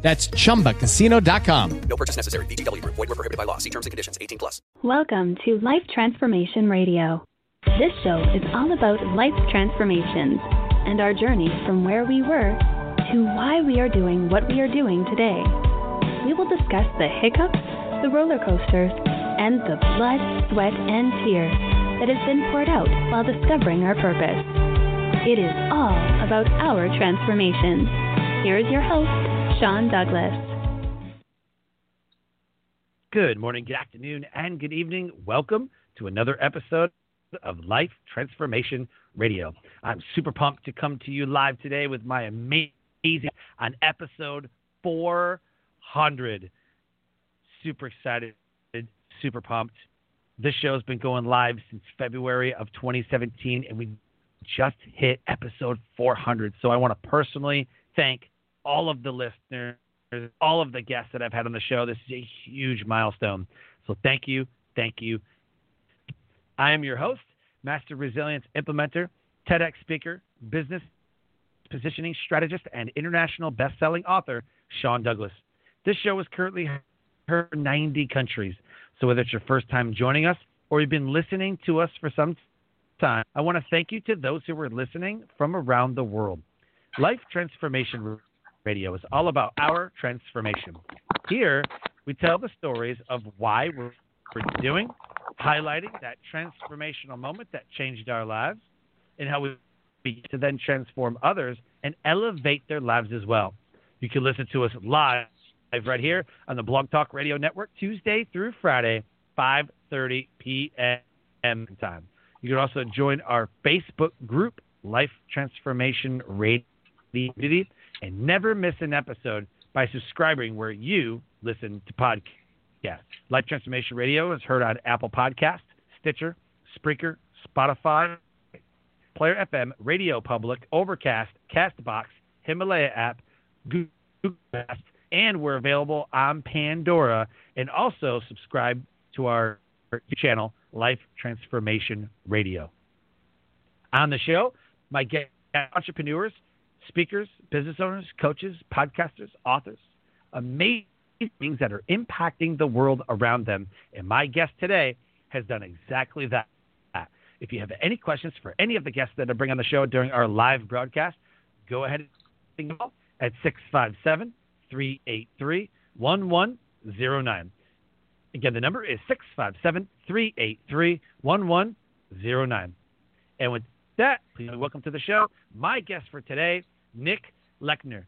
That's chumbacasino.com. No purchase necessary. VGW Group. Void were prohibited by law. See terms and conditions. 18 plus. Welcome to Life Transformation Radio. This show is all about life transformations and our journey from where we were to why we are doing what we are doing today. We will discuss the hiccups, the roller coasters, and the blood, sweat, and tears that has been poured out while discovering our purpose. It is all about our transformation. Here is your host, Sean Douglas. Good morning, good afternoon, and good evening. Welcome to another episode of Life Transformation Radio. I'm super pumped to come to you live today with my amazing on episode 400. Super excited, super pumped. This show has been going live since February of 2017, and we just hit episode 400. So I want to personally thank all of the listeners, all of the guests that I've had on the show. This is a huge milestone. So thank you, thank you. I am your host, Master Resilience Implementer, TEDx speaker, business positioning strategist, and international best-selling author, Sean Douglas. This show is currently heard in 90 countries. So whether it's your first time joining us or you've been listening to us for some time, I want to thank you to those who are listening from around the world. Life Transformation Radio is all about our transformation. Here, we tell the stories of why we're, doing, highlighting that transformational moment that changed our lives, and how we begin to then transform others and elevate their lives as well. You can listen to us live right here on the Blog Talk Radio Network Tuesday through Friday, 5:30 p.m. time. You can also join our Facebook group, Life Transformation Radio and never miss an episode by subscribing where you listen to podcasts. Life Transformation Radio is heard on Apple Podcast, Stitcher, Spreaker, Spotify, Player FM, Radio Public, Overcast, Castbox, Himalaya app, Google Cast, and we're available on Pandora. And also subscribe to our channel, Life Transformation Radio. On the show, my guest entrepreneurs speakers, business owners, coaches, podcasters, authors, amazing things that are impacting the world around them. And my guest today has done exactly that. If you have any questions for any of the guests that I bring on the show during our live broadcast, go ahead and call at 657 383 1109. Again, the number is 657 383 1109. And with that, please welcome to the show my guest for today, Nick Lechnir.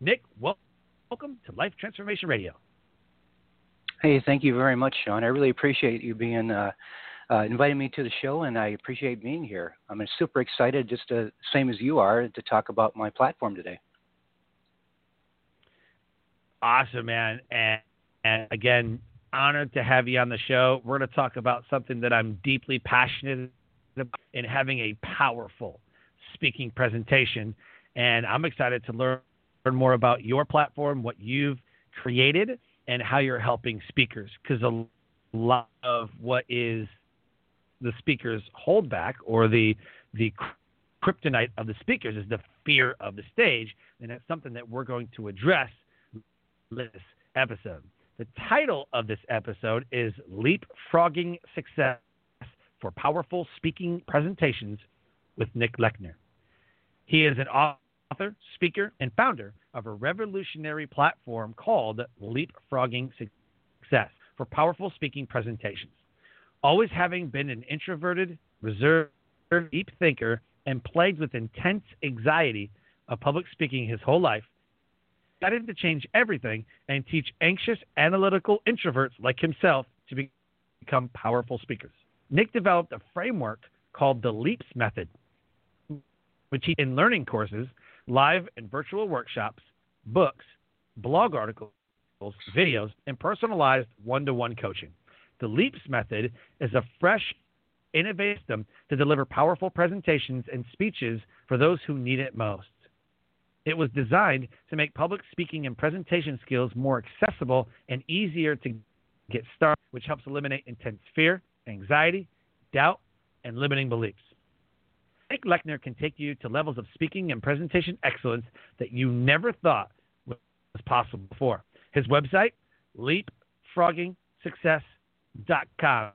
Nick, welcome to Life Transformation Radio. Hey, thank you very much, Sean. I really appreciate you being uh, uh, inviting me to the show, and I appreciate being here. I'm super excited, just the uh, same as you are, to talk about my platform today. Awesome, man. And, and again, honored to have you on the show. We're going to talk about something that I'm deeply passionate about in having a powerful speaking presentation and I'm excited to learn learn more about your platform, what you've created, and how you're helping speakers. Because a lot of what is the speakers holdback or the the kryptonite of the speakers is the fear of the stage, and that's something that we're going to address this episode. The title of this episode is Leapfrogging Success for Powerful Speaking Presentations with Nick Lechnir. He is an author, speaker, and founder of a revolutionary platform called Leapfrogging Success for powerful speaking presentations. Always having been an introverted, reserved, deep thinker, and plagued with intense anxiety of public speaking his whole life, decided to change everything and teach anxious, analytical introverts like himself to become powerful speakers. Nick developed a framework called the LEAPS method which he in learning courses, live and virtual workshops, books, blog articles, videos, and personalized one to one coaching. The LEAPS method is a fresh, innovative system to deliver powerful presentations and speeches for those who need it most. It was designed to make public speaking and presentation skills more accessible and easier to get started, which helps eliminate intense fear, anxiety, doubt, and limiting beliefs. Mike Lechnir can take you to levels of speaking and presentation excellence that you never thought was possible before. His website, leapfroggingsuccess.com.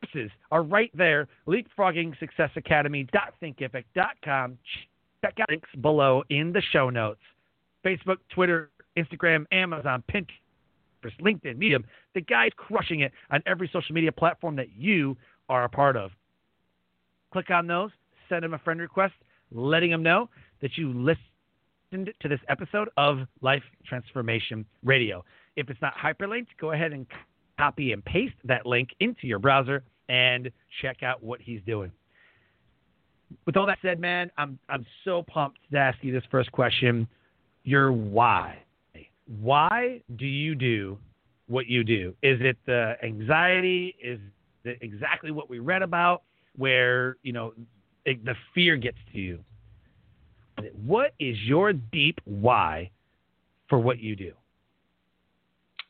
Courses are right there, leapfroggingsuccessacademy.thinkific.com. Check out links below in the show notes. Facebook, Twitter, Instagram, Amazon, Pinterest, LinkedIn, Medium. The guy's crushing it on every social media platform that you are a part of. Click on those, send him a friend request, letting him know that you listened to this episode of Life Transformation Radio. If it's not hyperlinked, go ahead and copy and paste that link into your browser and check out what he's doing. With all that said, man, I'm I'm so pumped to ask you this first question. Your why. Why do you do what you do? Is it the anxiety? Is it exactly what we read about where, you know, it, the fear gets to you? What is your deep why for what you do?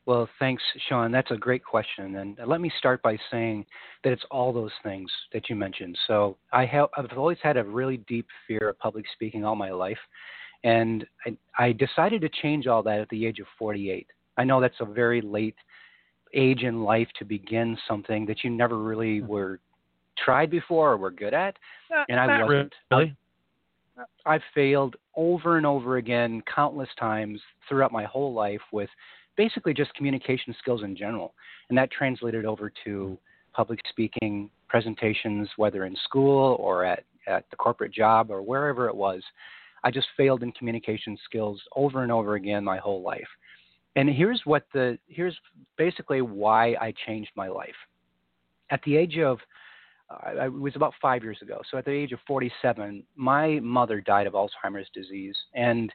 Well, thanks, Sean. That's a great question. And let me start by saying that it's all those things that you mentioned. So I have, I've always had a really deep fear of public speaking all my life. And I, I decided to change all that at the age of 48. I know that's a very late age in life to begin something that you never really hmm. were tried before or were good at. Not, and I wasn't. Really. I've failed over and over again, countless times throughout my whole life with basically just communication skills in general. And that translated over to public speaking presentations, whether in school or at, at the corporate job or wherever it was. I just failed in communication skills over and over again my whole life. And here's what the here's basically why I changed my life. At the age of uh, it was about five years ago. So at the age of 47, my mother died of Alzheimer's disease, and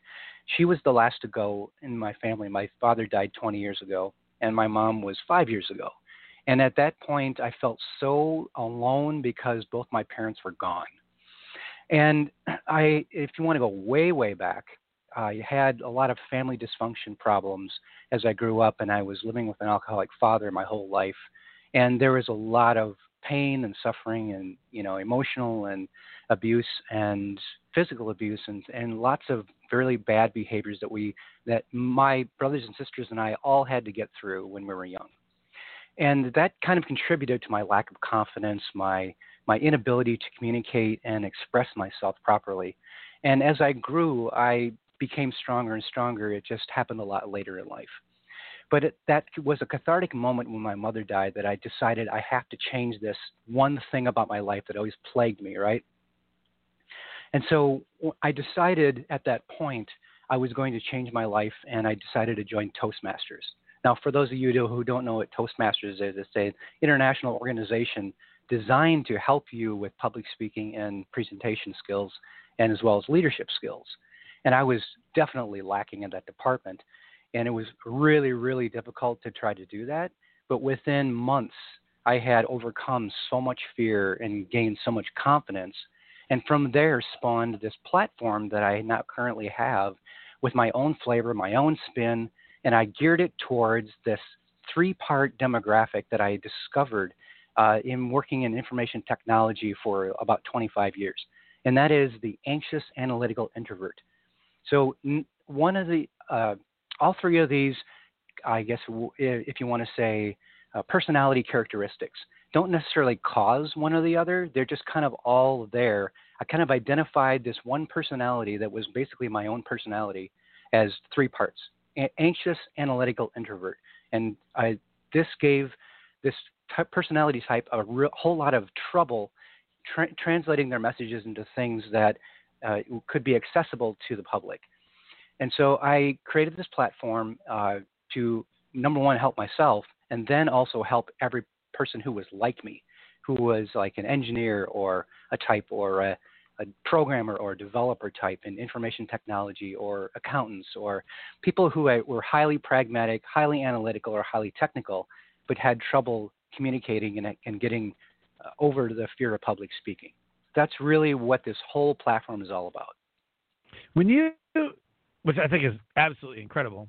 she was the last to go in my family. My father died 20 years ago, and my mom was five years ago. And at that point, I felt so alone because both my parents were gone. And I, if you want to go way, way back, I had a lot of family dysfunction problems as I grew up, and I was living with an alcoholic father my whole life. And there was a lot of pain and suffering, and you know, emotional and abuse and physical abuse, and and lots of really bad behaviors that we that my brothers and sisters and I all had to get through when we were young. And that kind of contributed to my lack of confidence, my my inability to communicate and express myself properly. And as I grew, I became stronger and stronger. It just happened a lot later in life. But it, that was a cathartic moment when my mother died that I decided I have to change this one thing about my life that always plagued me, right? And so I decided at that point I was going to change my life and I decided to join Toastmasters. Now, for those of you who don't know what Toastmasters is, it's an international organization designed to help you with public speaking and presentation skills and as well as leadership skills. And I was definitely lacking in that department. And it was really, really difficult to try to do that. But within months, I had overcome so much fear and gained so much confidence. And from there spawned this platform that I now currently have with my own flavor, my own spin, and I geared it towards this three part demographic that I discovered uh, in working in information technology for about 25 years. And that is the anxious analytical introvert. So, n- one of the, uh, all three of these, I guess, if you want to say uh, personality characteristics, don't necessarily cause one or the other. They're just kind of all there. I kind of identified this one personality that was basically my own personality as three parts anxious, analytical, introvert. And I, this gave this personality type a whole lot of trouble tra- translating their messages into things that uh, could be accessible to the public. And so I created this platform uh, to, number one, help myself, and then also help every person who was like me, who was like an engineer or a type or a, a programmer or a developer type in information technology or accountants or people who were highly pragmatic, highly analytical, or highly technical, but had trouble communicating and, and getting uh, over the fear of public speaking. That's really what this whole platform is all about. When you, which I think is absolutely incredible,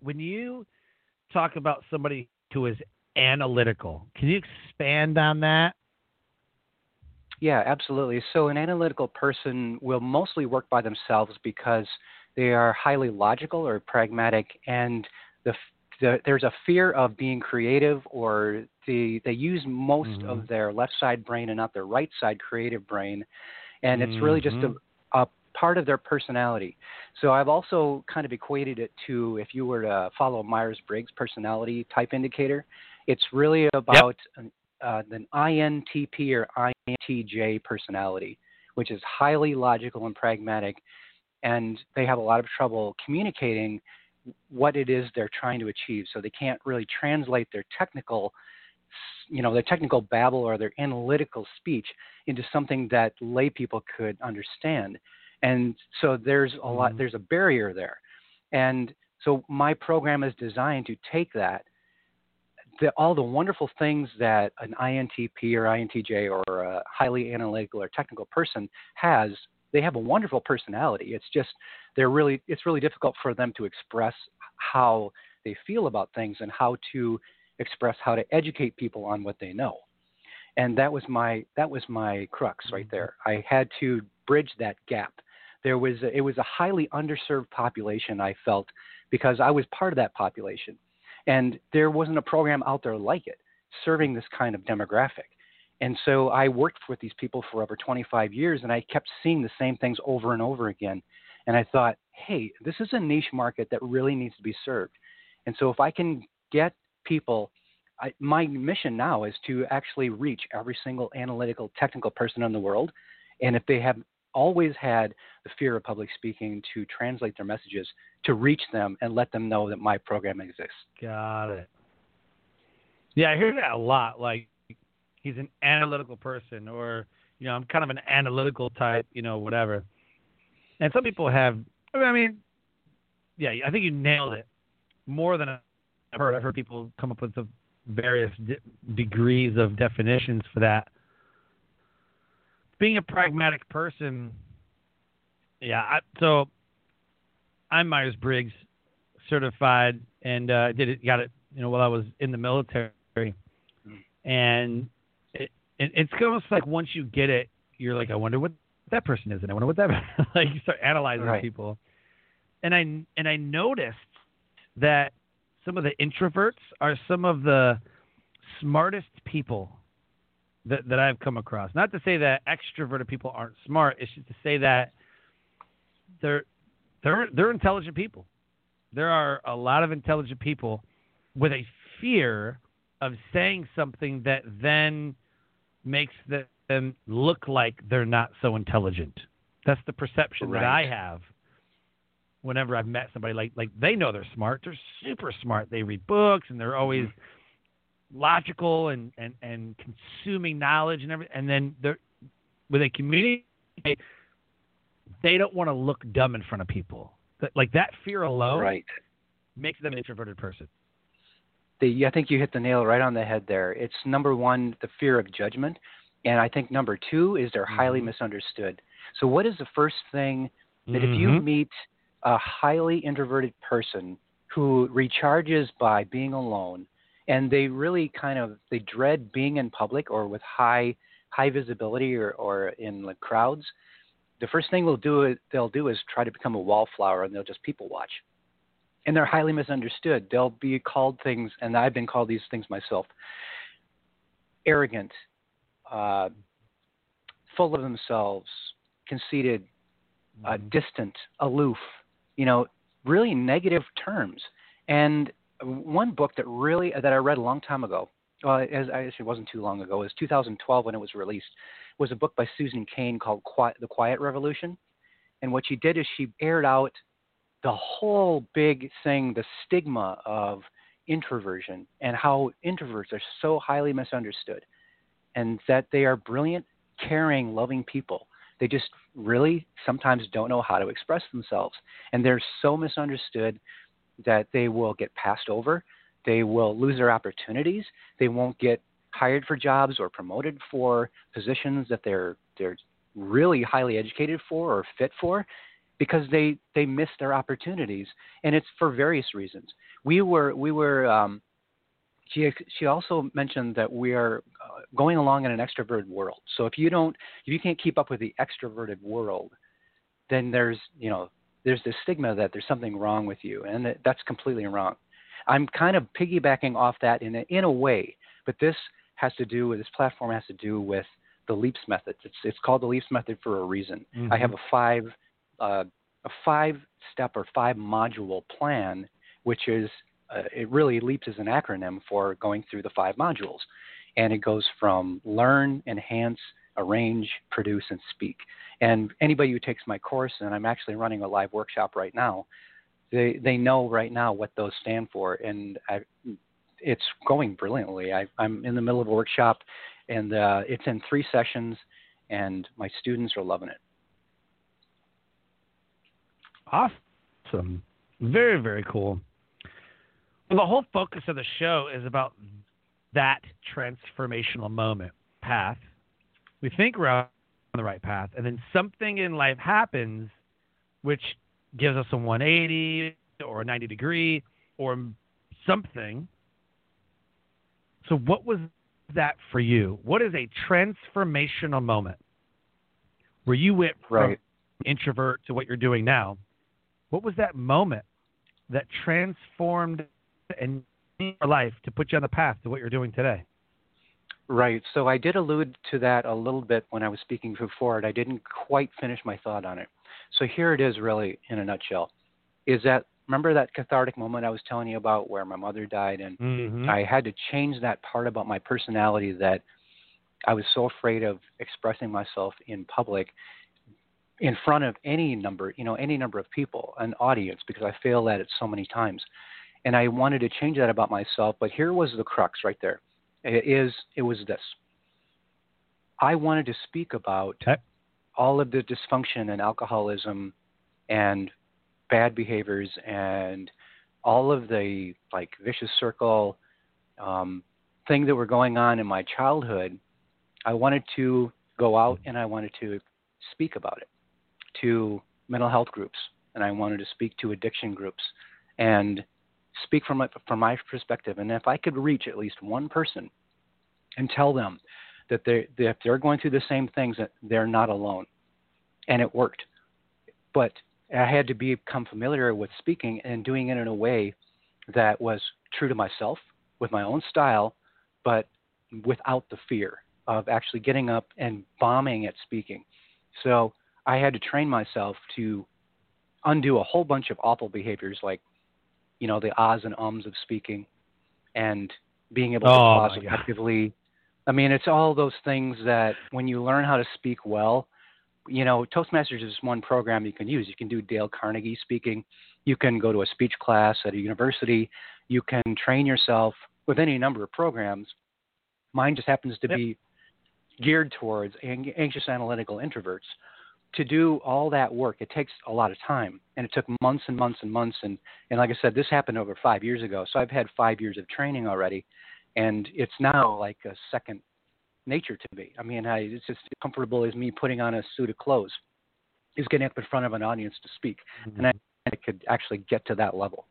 when you talk about somebody who is analytical, can you expand on that? Yeah, absolutely. So, an analytical person will mostly work by themselves because they are highly logical or pragmatic, and the, the, there's a fear of being creative, or the, they use most mm-hmm. of their left side brain and not their right side creative brain, and it's mm-hmm. really just a, mm-hmm. a part of their personality. So I've also kind of equated it to if you were to follow Myers Briggs personality type indicator, it's really about yep. an, uh, an INTP or INTJ personality, which is highly logical and pragmatic, and they have a lot of trouble communicating what it is they're trying to achieve. So they can't really translate their technical, you know, their technical babble or their analytical speech into something that lay people could understand. And so there's a lot, mm-hmm. there's a barrier there. And so my program is designed to take that the, all the wonderful things that an INTP or INTJ or a highly analytical or technical person has, they have a wonderful personality. It's just they're really it's really difficult for them to express how they feel about things and how to express how to educate people on what they know. And that was my that was my crux right mm-hmm. there. I had to bridge that gap. There was a, it was a highly underserved population I felt because I was part of that population and there wasn't a program out there like it serving this kind of demographic. And so I worked with these people for over 25 years and I kept seeing the same things over and over again. And I thought, hey, this is a niche market that really needs to be served. And so if I can get people, I, my mission now is to actually reach every single analytical, technical person in the world. And if they have always had the fear of public speaking to translate their messages to reach them and let them know that my program exists. Got it. Yeah, I hear that a lot. Like he's an analytical person, or you know, I'm kind of an analytical type, you know, whatever. And some people have. I mean, yeah, I think you nailed it more than I've heard. I've heard people come up with the various degrees of definitions for that being a pragmatic person, yeah. I, so I'm Myers Briggs certified, and uh, did it, got it, you know, while I was in the military, and it, it, it's almost like once you get it, you're like, I wonder what that person is, and I wonder what that like. You start analyzing right. people, and I and I noticed that some of the introverts are some of the smartest people that, that I've come across. Not to say that extroverted people aren't smart. It's just to say that they're they're they're intelligent people. There are a lot of intelligent people with a fear of saying something that then makes them look like they're not so intelligent. That's the perception right. that I have whenever I've met somebody like like they know they're smart. They're super smart. They read books and they're always mm-hmm logical and, and, and consuming knowledge and everything, and then they're when they communicate, they don't want to look dumb in front of people. Like that fear alone, right. makes them an introverted person. The, I think you hit the nail right on the head there. It's number one, the fear of judgment, and I think number two is they're highly mm-hmm. misunderstood. So, what is the first thing that mm-hmm. if you mm-hmm. meet a highly introverted person who recharges by being alone, and they really kind of they dread being in public or with high high visibility or, or in the crowds. The first thing they'll do they'll do is try to become a wallflower and they'll just people watch. And they're highly misunderstood. They'll be called things, and I've been called these things myself: arrogant, uh, full of themselves, conceited, uh, mm-hmm. distant, aloof. You know, really negative terms. And one book that really uh, that I read a long time ago. Uh, well, as actually it wasn't too long ago. It was 2012 when it was released. Was a book by Susan Cain called Quiet, The Quiet Revolution. And what she did is she aired out the whole big thing, the stigma of introversion and how introverts are so highly misunderstood, and that they are brilliant, caring, loving people. They just really sometimes don't know how to express themselves, and they're so misunderstood that they will get passed over. they will lose their opportunities. They won't get hired for jobs or promoted for positions that they're they're really highly educated for or fit for because they they miss their opportunities and it's for various reasons we were we were um, she she also mentioned that we are uh, going along in an extroverted world so if you don't if you can't keep up with the extroverted world then there's you know there's this stigma that there's something wrong with you and that's completely wrong i'm kind of piggybacking off that in a, in a way but this has to do with this platform has to do with the leaps method. It's it's called the leaps method for a reason. Mm-hmm. I have a five uh, a five step or five module plan, which is uh, it really leaps is an acronym for going through the five modules, and it goes from learn, enhance, arrange, produce, and speak. And anybody who takes my course, and I'm actually running a live workshop right now, they they know right now what those stand for, and I, it's going brilliantly. I, I'm in the middle of a workshop, and uh, it's in three sessions, and my students are loving it. Awesome, very very cool. Well, the whole focus of the show is about that transformational moment path. We think we're on the right path, and then something in life happens, which gives us a 180 or a 90 degree or something. So, what was that for you? What is a transformational moment where you went from right. introvert to what you're doing now? What was that moment that transformed and your life to put you on the path to what you're doing today? Right. So I did allude to that a little bit when I was speaking before, and I didn't quite finish my thought on it. So here it is, really, in a nutshell: is that remember that cathartic moment I was telling you about where my mother died, and mm-hmm. I had to change that part about my personality that I was so afraid of expressing myself in public in front of any number, you know, any number of people, an audience, because I failed at it so many times. And I wanted to change that about myself, but here was the crux right there. It is it was this. I wanted to speak about all of the dysfunction and alcoholism and bad behaviors and all of the like vicious circle um, thing that were going on in my childhood, I wanted to go out and I wanted to speak about it to mental health groups and I wanted to speak to addiction groups. And speak from my, from my perspective. And if I could reach at least one person and tell them that they that if they're going through the same things that they're not alone, and it worked. But I had to become familiar with speaking and doing it in a way that was true to myself, with my own style, but without the fear of actually getting up and bombing at speaking. So I had to train myself to undo a whole bunch of awful behaviors like, you know, the ahs and ums of speaking and being able to oh, pause effectively. I mean, it's all those things that when you learn how to speak well, you know, Toastmasters is one program you can use. You can do Dale Carnegie speaking. You can go to a speech class at a university. You can train yourself with any number of programs. Mine just happens to yep. be geared towards anxious analytical introverts. To do all that work, it takes a lot of time, and it took months and months and months. And and like I said, this happened over five years ago, so I've had five years of training already, and it's now like a second nature to me. I mean, I, it's just as comfortable as me putting on a suit of clothes, is getting up in front of an audience to speak, mm-hmm. and I, I could actually get to that level.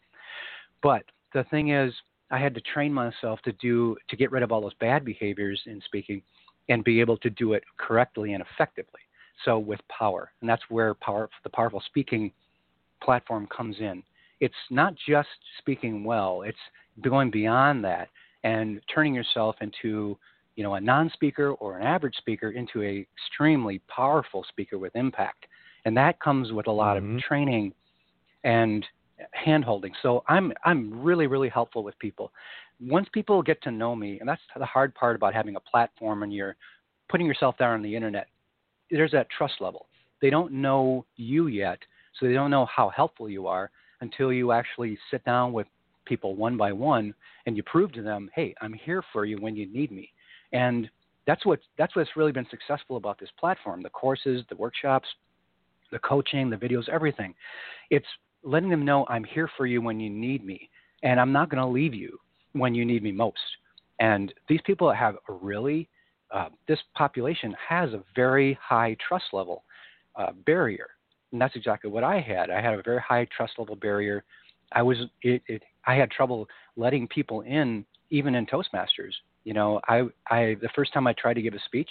But the thing is, I had to train myself to do to get rid of all those bad behaviors in speaking, and be able to do it correctly and effectively. So with power, and that's where power, the powerful speaking platform comes in. It's not just speaking well; it's going beyond that and turning yourself into you know, a non-speaker or an average speaker into an extremely powerful speaker with impact. And that comes with a lot mm-hmm. of training and handholding. So I'm I'm really really helpful with people. Once people get to know me, and that's the hard part about having a platform and you're putting yourself there on the internet. There's that trust level. They don't know you yet, so they don't know how helpful you are until you actually sit down with people one by one and you prove to them, "Hey, I'm here for you when you need me." And that's what that's what's really been successful about this platform: the courses, the workshops, the coaching, the videos, everything. It's letting them know I'm here for you when you need me, and I'm not going to leave you. when you need me most. And these people have really, uh, this population has a very high trust level uh, barrier. And that's exactly what I had. I had a very high trust level barrier. I was, it, it, I had trouble letting people in, even in Toastmasters. You know, I, I, the first time I tried to give a speech,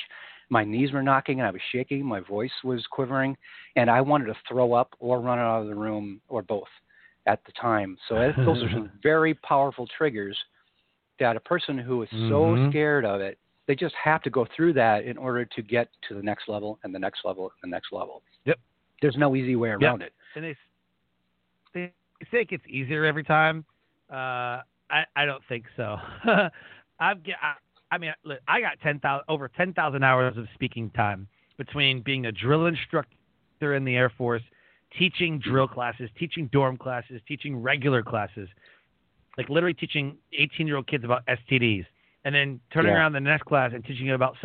my knees were knocking and I was shaking, my voice was quivering, and I wanted to throw up or run out of the room or both at the time. So those are some very powerful triggers that a person who is Mhm. so scared of it, they just have to go through that in order to get to the next level and the next level and the next level. Yep. There's no easy way around it. and they they say it gets easier every time. Uh, I I don't think so. I've get I, I mean look, I got ten thousand over ten thousand hours of speaking time between being a drill instructor in the Air Force, teaching drill classes, teaching dorm classes, teaching regular classes, like literally teaching eighteen year old kids about STDs, and then turning Yeah. around the next class and teaching it about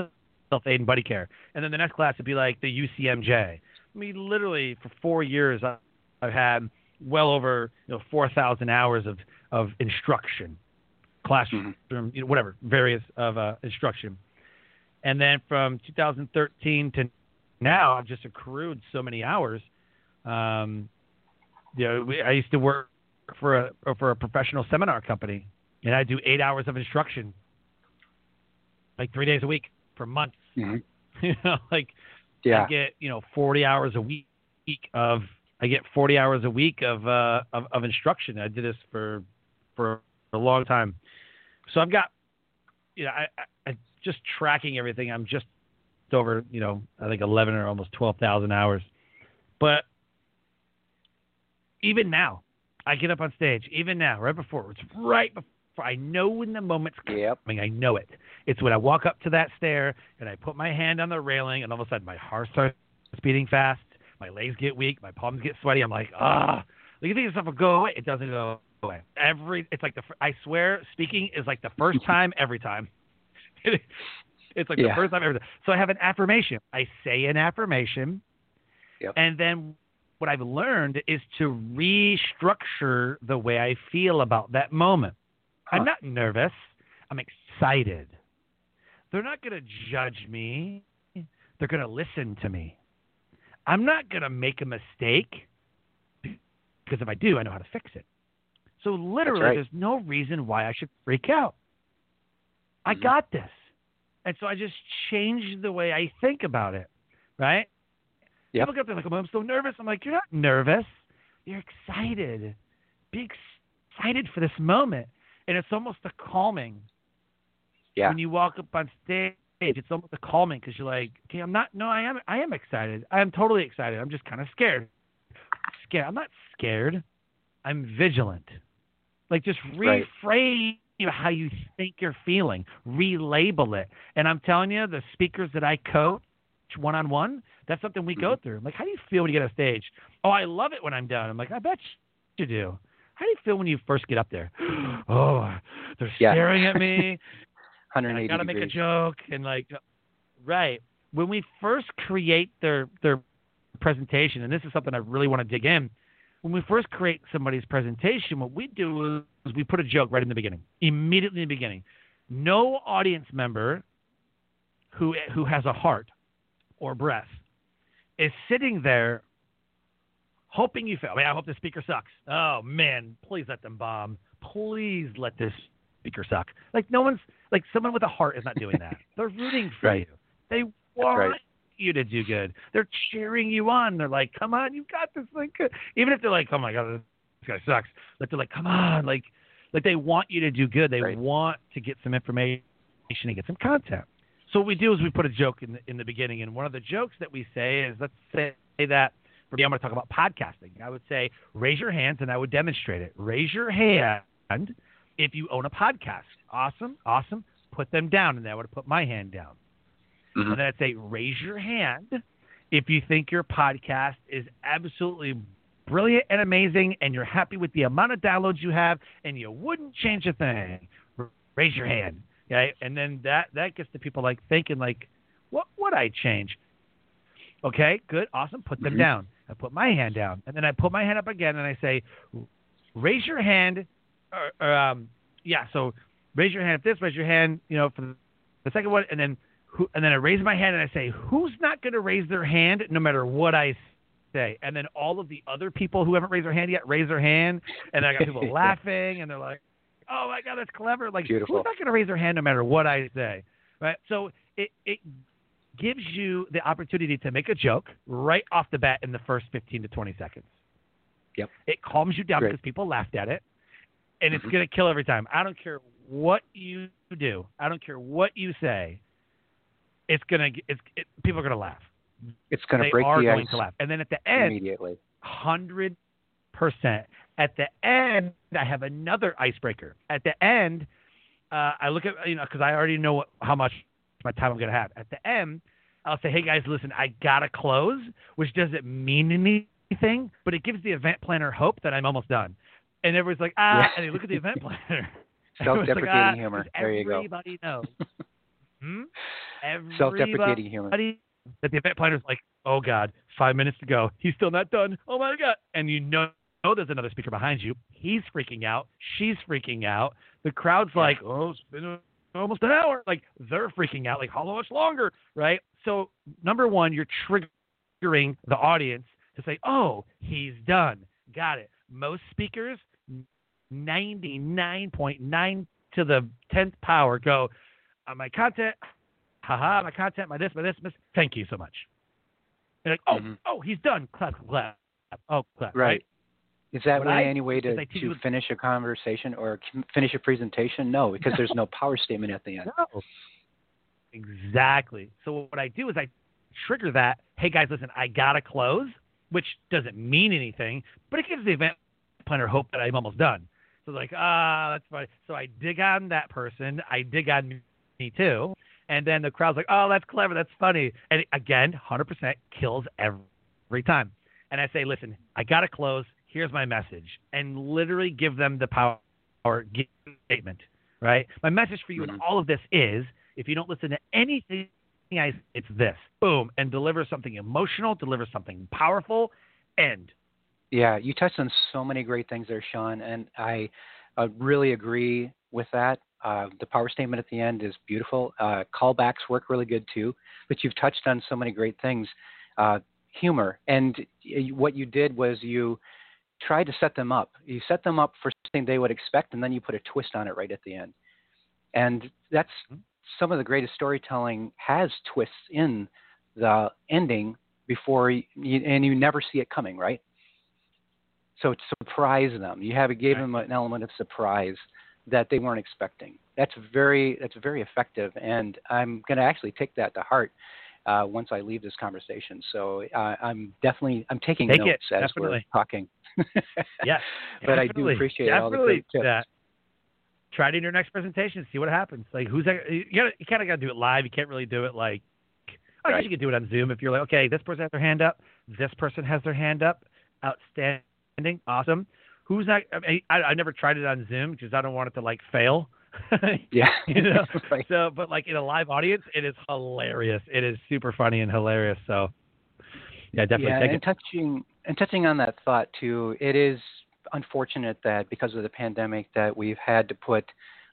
self aid and buddy care, and then the next class would be like the UCMJ. I mean, literally for four years, I've had well over you know four thousand hours of of instruction, classroom, you know, whatever, various of uh, instruction, and then from 2013 to now, I've just accrued so many hours. Um, you know, we, I used to work for a for a professional seminar company, and I do eight hours of instruction, like three days a week for months. Mhm. you know, like Yeah. I get you know 40 hours a week of I get 40 hours a week of uh of, of instruction. I did this for for a long time, so I've got you know I, I, I just tracking everything. I'm just over you know I think 11 or almost 12,000 hours, but even now I get up on stage. Even now, right before it's right before I know when the moment's Yep. coming. I know it. It's when I walk up to that stair and I put my hand on the railing, and all of a sudden my heart starts beating fast. My legs get weak. My palms get sweaty. I'm like, ah. Like you think this stuff will go away? It doesn't go away. Every it's like the I swear speaking is like the first time every time. it's like the first time every time. So I have an affirmation. I say an affirmation, Yep. and then what I've learned is to restructure the way I feel about that moment. I'm not nervous. I'm excited. They're not going to judge me. They're going to listen to me. I'm not going to make a mistake because if I do, I know how to fix it. So literally, right. there's no reason why I should freak out. I Mhm. got this. And so I just changed the way I think about it, right? Yep. People get up there like, oh, I'm so nervous. I'm like, you're not nervous. You're excited. Be excited for this moment. And it's almost a calming. Yeah. When you walk up on stage, it's almost a calming because you're like, okay, I'm not, no, I am, I am excited. I am totally excited. I'm just kind of scared. Scared. I'm not scared. I'm vigilant. Like just Right. reframe how you think you're feeling, relabel it. And I'm telling you, the speakers that I coach one on one, that's something we go mm-hmm. through. I'm like, how do you feel when you get on stage? Oh, I love it when I'm done. I'm like, I bet you do. How do you feel when you first get up there? oh, they're Yeah. staring at me. and 180 I gotta make a joke and like, right. When we first create their their presentation, and this is something I really want to dig in. When we first create somebody's presentation, what we do is we put a joke right in the beginning, immediately in the beginning. No audience member who who has a heart or breath is sitting there hoping you fail. I, mean, I hope the speaker sucks. Oh man, please let them bomb. Please let this speaker suck. Like no one's like someone with a heart is not doing that. They're rooting for Right. you. They want right. you to do good. They're cheering you on. They're like, "Come on, you got this thing." Even if they're like, "Oh my god, this guy sucks," like they're like, "Come on," like like they want you to do good. They Right. want to get some information and get some content. So what we do is we put a joke in the, in the beginning, and one of the jokes that we say is, let's say that for me, I'm going to talk about podcasting. I would say, raise your hands, and I would demonstrate it. Raise your hand if you own a podcast. Awesome, awesome. Put them down, and I would put my hand down. Mhm. And then I'd say, raise your hand if you think your podcast is absolutely brilliant and amazing, and you're happy with the amount of downloads you have, and you wouldn't change a thing. Raise your hand. Okay, and then that that gets the people like thinking like, what would I change? Okay, good, awesome. Put them Mhm. down. I put my hand down, and then I put my hand up again, and I say, raise your hand. Or, or, um, yeah. So raise your hand if this, raise your hand, you know, for the second one, and then who, and then I raise my hand and I say, who's not going to raise their hand no matter what I say? And then all of the other people who haven't raised their hand yet raise their hand, and I got people laughing, and they're like, oh my god, that's clever. Like, Beautiful. who's not going to raise their hand no matter what I say? Right. So it it gives you the opportunity to make a joke right off the bat in the first 15 to 20 seconds. Yep. It calms you down Great. because people laughed at it, and it's Mhm. going to kill every time. I don't care what you do. I don't care what you say. It's gonna. It's it, people are gonna laugh. It's going to break are the going ice to laugh. And then at the end, immediately. hundred percent. At the end, I have another icebreaker. At the end, uh, I look at you know because I already know what, how much my time I'm going to have. At the end, I'll say, "Hey guys, listen, I gotta close," which doesn't mean anything, but it gives the event planner hope that I'm almost done. And everyone's like, "Ah," Yeah. and they look at the event planner. Self-deprecating like, "Ah," humor. There you go. Everybody knows. hmm? Self-deprecating humor. That the event planner's like, oh God, five minutes to go. He's still not done. Oh my God. And you know, know there's another speaker behind you. He's freaking out. She's freaking out. The crowd's like, oh, it's been almost an hour. Like they're freaking out. Like how much longer? Right. So number one, you're triggering the audience to say, oh, he's done. Got it. Most speakers, 99.9 to the 10th power go, uh, my content, haha, my content, my this, my this, my this. Thank you so much. They're like, oh, Mhm. oh, he's done. Clap, clap. Oh, clap. Right. Is that way I- any way to, to you- finish a conversation or finish a presentation? No, because there's no power statement at the end. No. Exactly. So what I do is I trigger that. Hey guys, listen, I gotta close, which doesn't mean anything, but it gives the event planner hope that I'm almost done. So like, ah, that's funny. So I dig on that person. I dig on me- too. And then the crowd's like, oh, that's clever. That's funny. And again, 100% kills every time. And I say, listen, I got to close. Here's my message. And literally give them the power give statement, right? My message for you in Mhm. all of this is if you don't listen to anything I it's this. Boom. And deliver something emotional, deliver something powerful, end. Yeah, you touched on so many great things there, Sean, and I uh, really agree with that. Uh, the power statement at the end is beautiful. Uh, callbacks work really good too, but you've touched on so many great things. Uh, humor, and what you did was you tried to set them up. You set them up for something they would expect, and then you put a twist on it right at the end. And that's some of the greatest storytelling has twists in the ending before you, and you never see it coming, right? So surprise them, you have gave them an element of surprise that they weren't expecting. That's very that's very effective, and I'm going to actually take that to heart uh, once I leave this conversation. So uh, I'm definitely I'm taking Take it, notes as definitely. we're talking. Yes. but I do definitely, appreciate all the great tips. that. Try it in your next presentation. See what happens. Like who's that? You gotta, you kind of got to do it live. You can't really do it like. I guess Right. you can do it on Zoom if you're like, okay, this person has their hand up, this person has their hand up, outstanding, awesome. Who's not? I, mean, I, I never tried it on Zoom because I don't want it to like fail. Yeah. you know. right. So, but like in a live audience, it is hilarious. It is super funny and hilarious. So, yeah, definitely yeah, and it. touching and touching on that thought too, it is unfortunate that because of the pandemic that we've had to put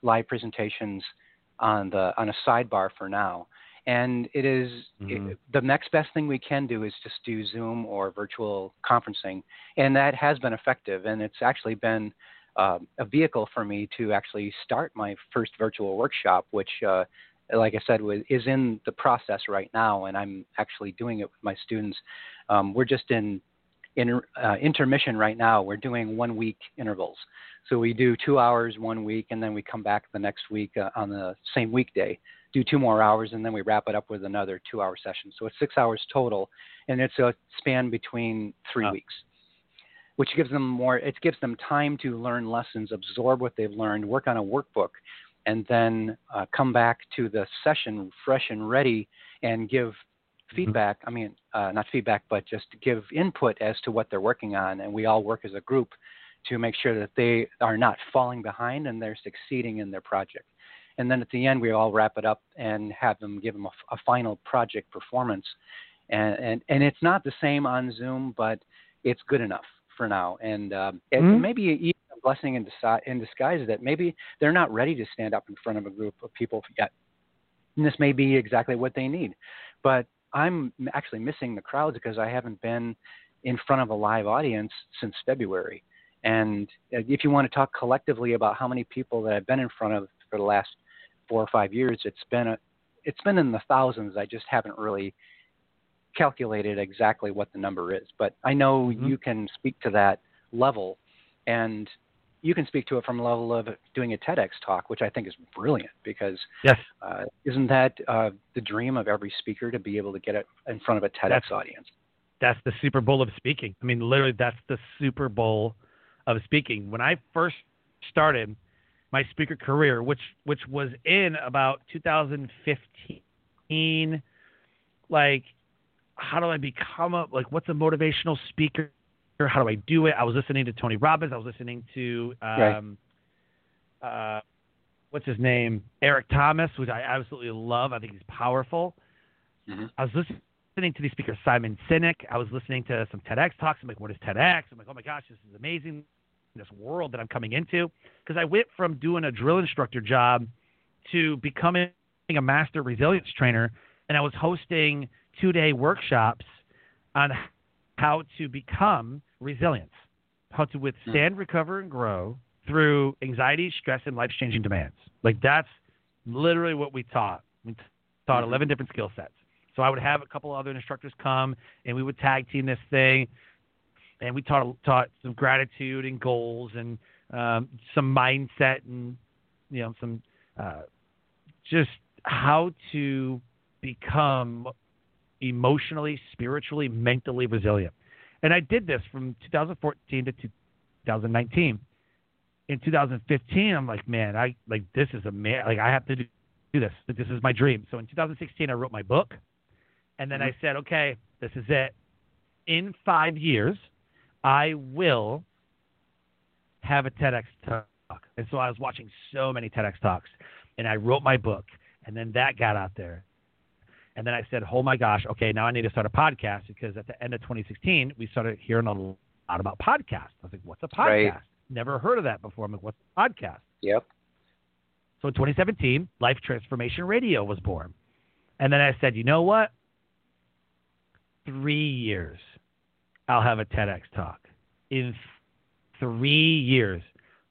live presentations on the on a sidebar for now. And it is- Mhm. it- the next best thing we can do is just do Zoom or virtual conferencing, and that has been effective. And it's actually been um, a vehicle for me to actually start my first virtual workshop, which, uh, like I said, was, is in the process right now, and I'm actually doing it with my students. Um, we're just in in uh, intermission right now. We're doing one week intervals, so we do two hours one week, and then we come back the next week uh, on the same weekday, do two more hours, and then we wrap it up with another two-hour session. So it's six hours total, and it's a span between three weeks which gives them more it gives them time to learn lessons absorb what they've learned work on a workbook and then uh, come back to the session fresh and ready and give feedback i mean uh, not feedback but just give input as to what they're working on. And we all work as a group to make sure that they are not falling behind and they're succeeding in their project and then at the end we all wrap it up and have them give them a, a final project performance and, and and it's not the same on zoom but it's good enough for now, and um, Mhm. maybe even a blessing in, disi- in disguise that maybe they're not ready to stand up in front of a group of people yet. And this may be exactly what they need. But I'm actually missing the crowds because I haven't been in front of a live audience since February. And uh, if you want to talk collectively about how many people that I've been in front of for the last four or five years, it's been a, it's been in the thousands. I just haven't really calculated exactly what the number is, but I know Mm-hmm. you can speak to that level, and you can speak to it from a level of doing a TEDx talk, which I think is brilliant because Yes. uh, isn't that uh, the dream of every speaker to be able to get it in front of a TEDx That's- audience? that's the Super Bowl of speaking. I mean, literally, that's the Super Bowl of speaking. When I first started my speaker career, which which was in about 2015, like, how do I become a like? What's a motivational speaker? How do I do it? I was listening to Tony Robbins. I was listening to um, uh, what's his name, Eric Thomas, which I absolutely love. I think he's powerful. Mhm. I was listening listening to these speakers, Simon Sinek. I was listening to some TEDx talks. I'm like, what is TEDx? I'm like, oh my gosh, this is amazing. This world that I'm coming into. Because I went from doing a drill instructor job to becoming a master resilience trainer. And I was hosting two day workshops on how to become resilient, how to withstand, recover, and grow through anxiety, stress, and life changing demands. Like that's literally what we taught. We taught Mhm. 11 different skill sets. So I would have a couple other instructors come, and we would tag team this thing, and we taught taught some gratitude and goals and um, some mindset and you know some uh, just how to become emotionally, spiritually, mentally resilient. And I did this from 2014 to 2019. In 2015, I'm like, man, I like this is a man. Like I have to do do this. This is my dream. So in 2016, I wrote my book. And then I said, okay, this is it. In five years, I will have a TEDx talk. And so I was watching so many TEDx talks, and I wrote my book, and then that got out there. And then I said, oh my gosh, okay, now I need to start a podcast because at the end of 2016, we started hearing a lot about podcasts. I was like, what's a podcast? Right. Never heard of that before. I'm like, what's a podcast? Yep. So in 2017, Life Transformation Radio was born. And then I said, you know what? Three years, I'll have a TEDx talk. In three years,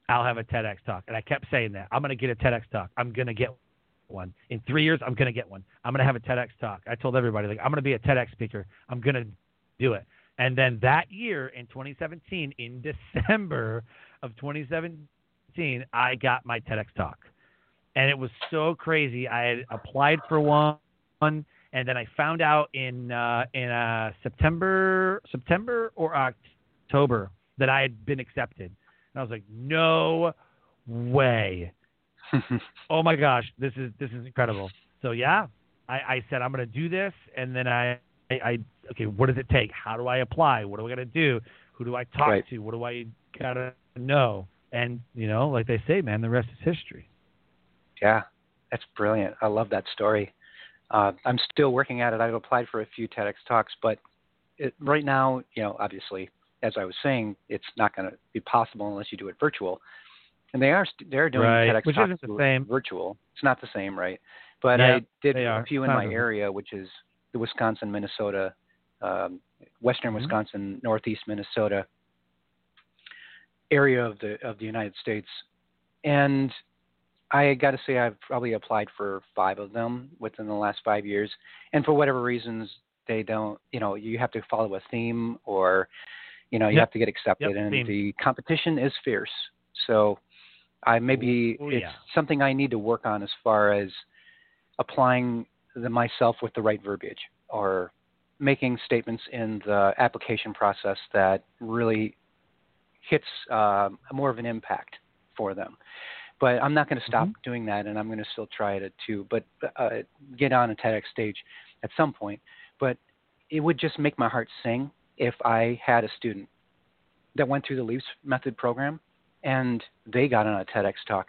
I'll have a TEDx talk. And I kept saying that. I'm going to get a TEDx talk. I'm going to get one. In three years, I'm going to get one. I'm going to have a TEDx talk. I told everybody, like, I'm going to be a TEDx speaker. I'm going to do it. And then that year in 2017, in December of 2017, I got my TEDx talk and it was so crazy. I had applied for one, and then I found out in uh, in uh, September September or October that I had been accepted, and I was like, no way. oh my gosh, this is this is incredible. So yeah, I, I said I'm going to do this, and then I, I I okay, what does it take? How do I apply? What do I got to do? Who do I talk Right. to? What do I gotta know? And you know, like they say, man, the rest is history. Yeah, that's brilliant. I love that story. Uh, I'm still working at it. I've applied for a few TEDx talks, but it, right now, you know, obviously, as I was saying, it's not going to be possible unless you do it virtual. And they are they're doing Right, TEDx which talks the same. virtual. It's not the same, right? But Yeah, I did a are. few in my area, which is the Wisconsin, Minnesota, um, Western Mhm. Wisconsin, Northeast Minnesota area of the of the United States, and I got to say I've probably applied for five of them within the last five years, and for whatever reasons they don't. You know, you have to follow a theme, or you know, you Yep. have to get accepted, Yep, and theme. the competition is fierce. So, I maybe Ooh, it's yeah. something I need to work on as far as applying the, myself with the right verbiage, or making statements in the application process that really hits uh, more of an impact for them. But I'm not going to stop Mm-hmm. doing that, and I'm going to still try it too. But uh, get on a TEDx stage at some point. But it would just make my heart sing if I had a student that went through the Leaps Method program and they got on a TEDx talk.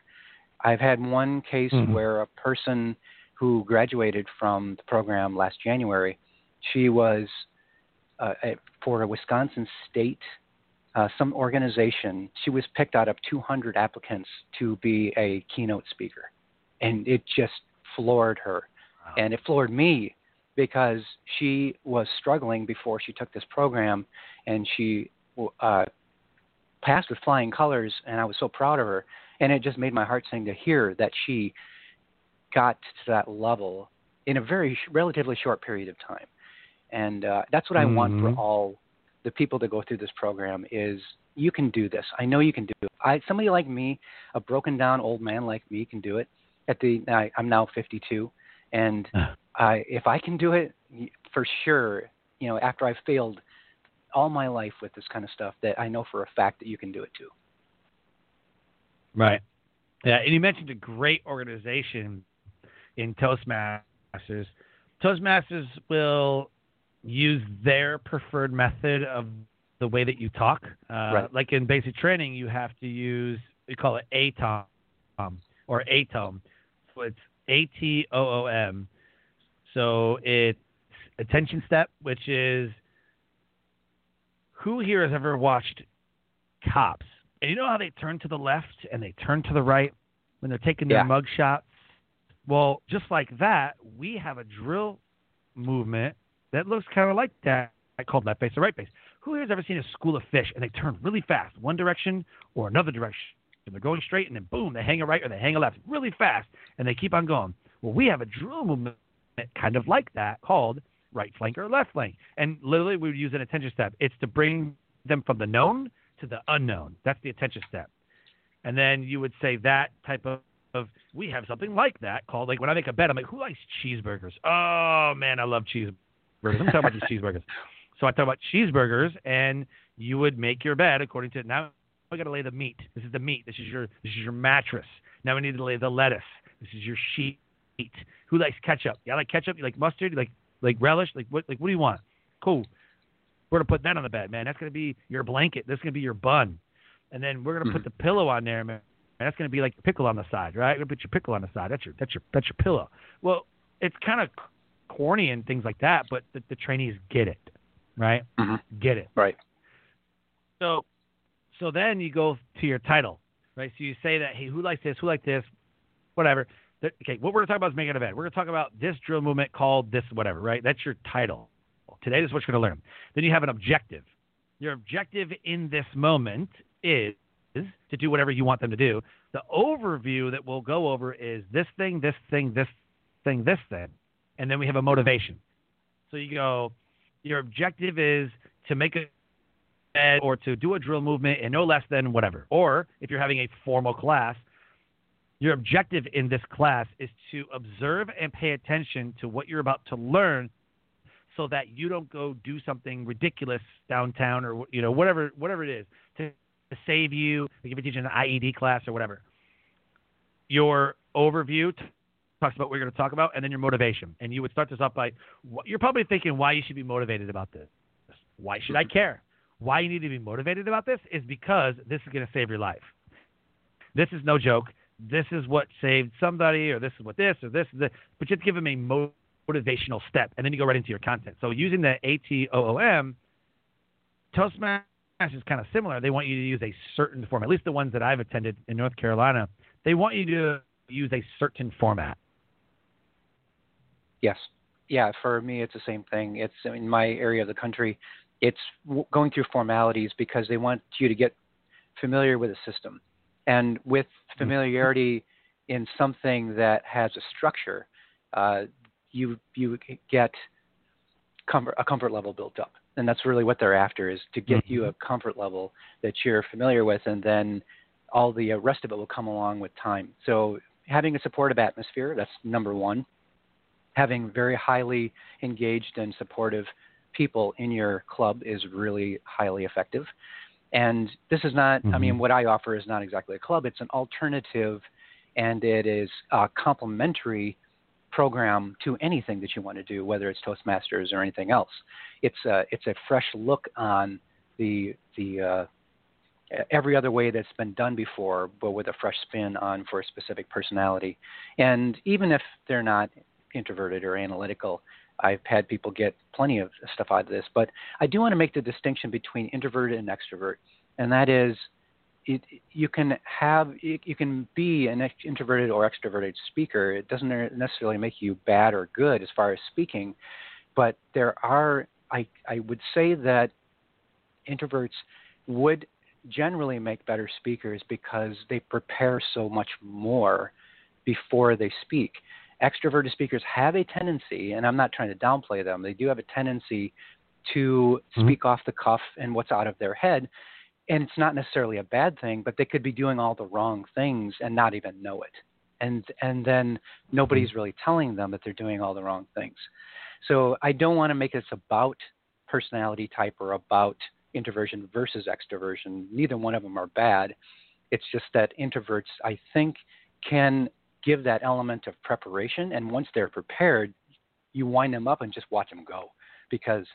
I've had one case Mhm. where a person who graduated from the program last January, she was uh, at- for a Wisconsin State uh, some organization. She was picked out of 200 applicants to be a keynote speaker, and it just floored her, wow. and it floored me because she was struggling before she took this program, and she uh, passed with flying colors, and I was so proud of her, and it just made my heart sing to hear that she got to that level in a very sh- relatively short period of time, and uh, that's what I mm-hmm. want for mm-hmm. all the people that go through this program is you can do this. I know you can do it. I somebody like me, a broken down old man like me, can do it. At the I, I'm now 52, and uh. I, if I can do it, for sure, you know, after I've failed all my life with this kind of stuff, that I know for a fact that you can do it too. Right. Yeah, and you mentioned a great organization in Toastmasters. Toastmasters will use their preferred method of the way that you talk. Uh, right. Like in basic training, you have to use we call it ATOM or ATOM. So it's A T O O M. So it's attention step, which is who here has ever watched cops? And you know how they turn to the left and they turn to the right when they're taking their yeah. mug shots? Well, just like that, we have a drill movement that looks kind of like that I called left face or right face. Who has ever seen a school of fish and they turn really fast, one direction or another direction? And they're going straight and then boom, they hang a right or they hang a left really fast and they keep on going. Well, we have a drill movement kind of like that called right flank or left flank. And literally, we would use an attention step. It's to bring them from the known to the unknown. That's the attention step. And then you would say that type of, of we have something like that called like when I make a bet, I'm like, who likes cheeseburgers? Oh man, I love cheeseburgers. I'm talking about these cheeseburgers. So I talk about cheeseburgers, and you would make your bed according to now. I got to lay the meat. This is the meat. This is your this is your mattress. Now we need to lay the lettuce. This is your sheet. Who likes ketchup? Yeah, I like ketchup. You like mustard? You like like relish? Like what? Like what do you want? Cool. We're gonna put that on the bed, man. That's gonna be your blanket. That's gonna be your bun, and then we're gonna put mm-hmm. the pillow on there, man. And that's gonna be like pickle on the side, right? We're gonna put your pickle on the side. That's your that's your that's your pillow. Well, it's kind of corny and things like that, but the, the trainees get it, right? Mm-hmm. Get it, right? So, so then you go to your title, right? So you say that, hey, who likes this? Who likes this? Whatever. Okay, what we're going to talk about is making an event. We're going to talk about this drill movement called this whatever, right? That's your title. Today is what you're going to learn. Then you have an objective. Your objective in this moment is to do whatever you want them to do. The overview that we'll go over is this thing, this thing, this thing, this thing and then we have a motivation. So you go, your objective is to make a bed or to do a drill movement in no less than whatever. Or if you're having a formal class, your objective in this class is to observe and pay attention to what you're about to learn so that you don't go do something ridiculous downtown or you know whatever whatever it is to, to save you like if you're teaching an IED class or whatever. Your overview talks about what you're going to talk about, and then your motivation. And you would start this off by you're probably thinking why you should be motivated about this. Why should I care? Why you need to be motivated about this is because this is going to save your life. This is no joke. This is what saved somebody, or this is what this, or this, this. But to give them a motivational step, and then you go right into your content. So using the ATOOM, Toastmasters is kind of similar. They want you to use a certain form. At least the ones that I've attended in North Carolina, they want you to use a certain format. Yes. Yeah, for me, it's the same thing. It's in my area of the country. It's going through formalities because they want you to get familiar with the system, and with mm-hmm. familiarity in something that has a structure, uh, you you get comfort, a comfort level built up, and that's really what they're after is to get you mm-hmm. a comfort level that you're familiar with, and then all the rest of it will come along with time. So having a supportive atmosphere, that's number one having very highly engaged and supportive people in your club is really highly effective. And this is not, mm-hmm. I mean, mm-hmm. what I offer is not exactly a club, it's an alternative and it is a complementary program to anything that you want to do, whether it's Toastmasters or anything else. It's a, it's a fresh look on the, the, uh, every other way that's been done before, but with a fresh spin on for a specific personality. And even if they're not introverted or analytical. I've had people get plenty of stuff out of this, but I do want to make the distinction between introverted and extrovert. and that is it, you can have you can be an introverted or extroverted speaker. It doesn't necessarily make you bad or good as far as speaking, but there are I I would say that introverts would generally make better speakers because they prepare so much more before they speak. Extroverted speakers have a tendency, and I'm not trying to downplay them, they do have a tendency to mm-hmm. speak off the cuff and what's out of their head. And it's not necessarily a bad thing, but they could be doing all the wrong things and not even know it. And and then nobody's mm-hmm. really telling them that they're doing all the wrong things. So I don't want to make this about personality type or about introversion versus extroversion. Neither one of them are bad. It's just that introverts, I think, can give that element of preparation. And once they're prepared, you wind them up and just watch them go. Because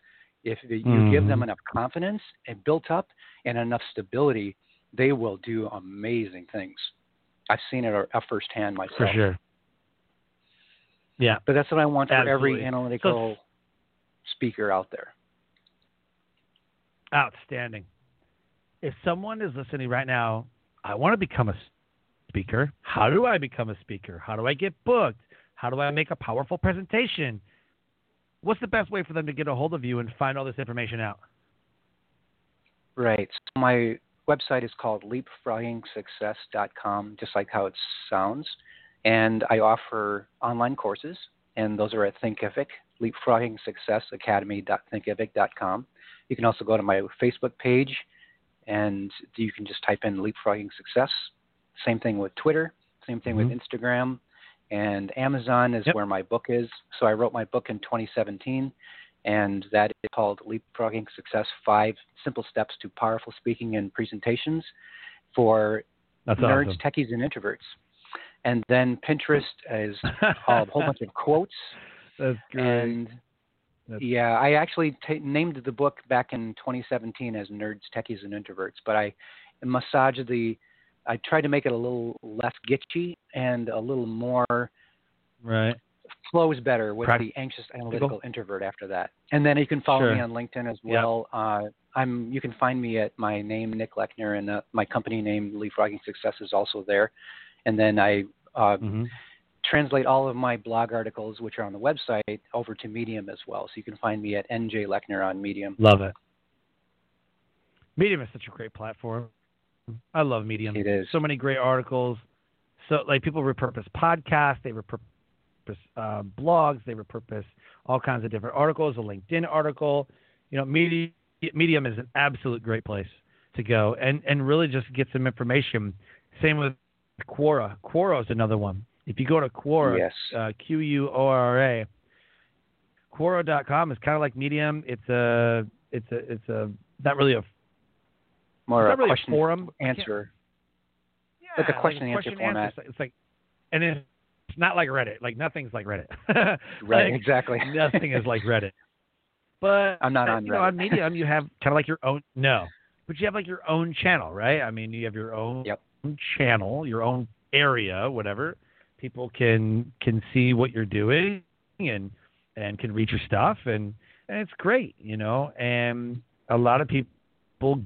if you mm. give them mm-hmm. enough confidence and built up and enough stability, they will do amazing things. I've seen it uh, firsthand myself. For sure. Yeah. But that's what I want Absolutely. for every analytical so, speaker out there. Outstanding. If someone is listening right now, I want to become a speaker. How do I become a speaker? How do I get booked? How do I make a powerful presentation? What's the best way for them to get a hold of you and find all this information out? Right. So my website is called leapfroggingsuccess.com, just like how it sounds. And I offer online courses, and those are at Thinkific, leapfroggingsuccessacademy.thinkific.com. You can also go to my Facebook page and you can just type in leapfrogging success. Same thing with Twitter, same thing mm-hmm. with Instagram. And Amazon is yep. where my book is. So I wrote my book in 2017, and that is called Leapfrogging Success Five Simple Steps to Powerful Speaking and Presentations for That's Nerds, awesome. Techies, and Introverts. And then Pinterest is a whole bunch of quotes. That's great. And that's... Yeah, I actually t- named the book back in 2017 as Nerds, Techies, and Introverts, but I massaged the. I tried to make it a little less gitchy and a little more. Right. Flows better with the anxious analytical introvert after that, and then you can follow sure. me on LinkedIn as well. Yep. Uh, I'm. You can find me at my name Nick Lechnir, and uh, my company name Leapfrogging Success is also there. And then I uh, mm-hmm translate all of my blog articles, which are on the website, over to Medium as well. So you can find me at NJ Lechnir on Medium. Love it. Medium is such a great platform. I love Medium. It is. So many great articles. So like people repurpose podcasts, they repurpose uh, blogs, they repurpose all kinds of different articles. A LinkedIn article. You know, Medium, Medium is an absolute great place to go and and really just get some information. Same with Quora. Quora is another one if you go to Quora, yes. uh, Q U O R A, Quora.com is kind of like Medium. It's a, it's a, it's a, not really a, more a really question a forum answer. Yeah, like a question, like a answer format. It's like, and it's not like Reddit. Like nothing's like Reddit. right. like, exactly. nothing is like Reddit. But I'm not uh, on you Reddit. know, on Medium, you have kind of like your own. No, but you have like your own channel, right? I mean, you have your own yep. channel, your own area, whatever people can can see what you're doing and and can read your stuff and and it's great, you know. And a lot of people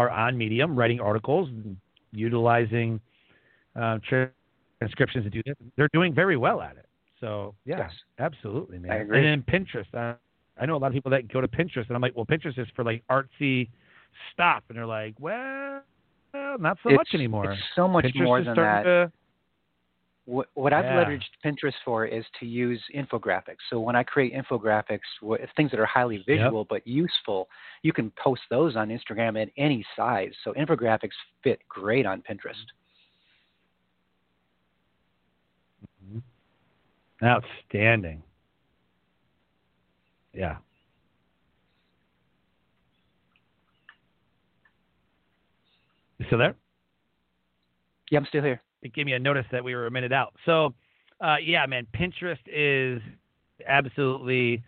are on Medium writing articles, utilizing uh, transcriptions to do this. They're doing very well at it. So yeah, yes. absolutely, man. I agree. And then Pinterest. Uh, I know a lot of people that go to Pinterest, and I'm like, well, Pinterest is for like artsy stuff, and they're like, well, not so it's, much anymore. It's so much Pinterest more than that. To, what, what I've leveraged Pinterest for is to use infographics. So when I create infographics, things that are highly visual yep. but useful, you can post those on Instagram at any size. So infographics fit great on Pinterest. Mm-hmm. Outstanding. Yeah. You still there? Yeah, I'm still here it gave me a notice that we were a minute out. So, uh, yeah, man, Pinterest is absolutely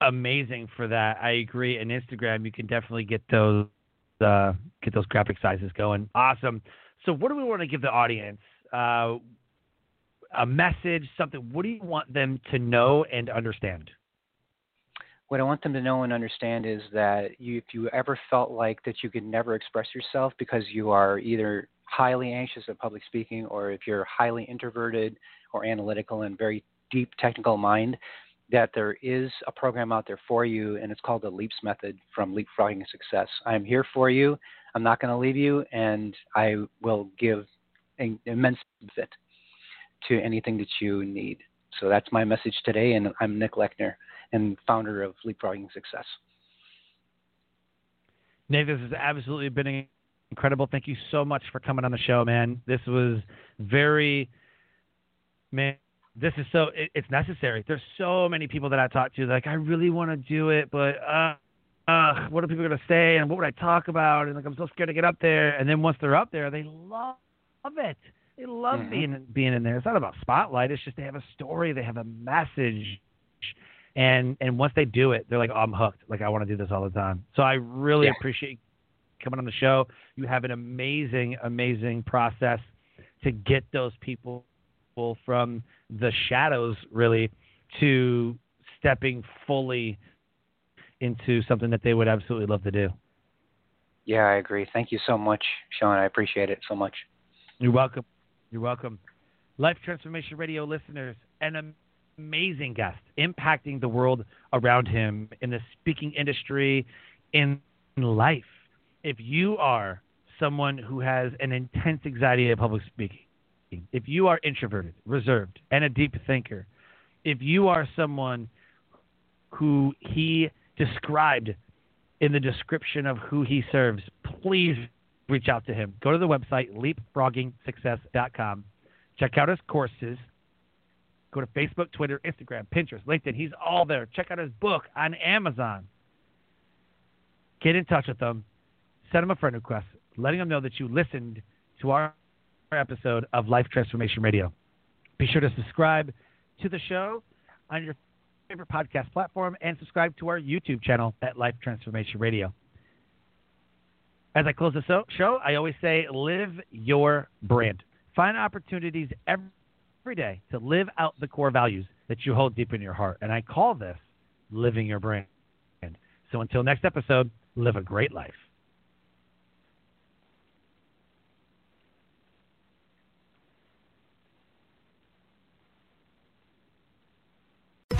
amazing for that. I agree. And Instagram, you can definitely get those uh, get those graphic sizes going. Awesome. So, what do we want to give the audience? Uh, a message, something. What do you want them to know and understand? what I want them to know and understand is that you, if you ever felt like that you could never express yourself because you are either highly anxious at public speaking or if you're highly introverted or analytical and very deep technical mind, that there is a program out there for you, and it's called the LEAPS method from Leapfrogging Success. I'm here for you. I'm not going to leave you, and I will give an immense benefit to anything that you need. So that's my message today, and I'm Nick Lechnir and founder of Leapfrogging Success. Nate, this has absolutely been incredible. Thank you so much for coming on the show, man. This was very, man. This is so it, it's necessary. There's so many people that I talk to like I really want to do it, but uh, uh, what are people gonna say and what would I talk about? And like I'm so scared to get up there. And then once they're up there, they love it. They love mm-hmm. being being in there. It's not about spotlight. It's just they have a story. They have a message. And and once they do it, they're like, oh, I'm hooked. Like I want to do this all the time. So I really yeah. appreciate coming on the show. You have an amazing, amazing process to get those people from the shadows really to stepping fully into something that they would absolutely love to do. Yeah, I agree. Thank you so much, Sean. I appreciate it so much. You're welcome. You're welcome. Life Transformation Radio listeners, an amazing guest impacting the world around him in the speaking industry, in life. If you are someone who has an intense anxiety of public speaking, if you are introverted, reserved, and a deep thinker, if you are someone who he described in the description of who he serves, please reach out to him. Go to the website, leapfroggingsuccess.com. Check out his courses. Go to Facebook, Twitter, Instagram, Pinterest, LinkedIn. He's all there. Check out his book on Amazon. Get in touch with him. Send him a friend request, letting him know that you listened to our episode of Life Transformation Radio. Be sure to subscribe to the show on your favorite podcast platform and subscribe to our YouTube channel at Life Transformation Radio. As I close the show, I always say live your brand. Find opportunities every day to live out the core values that you hold deep in your heart. And I call this living your brand. So until next episode, live a great life.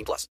18 plus.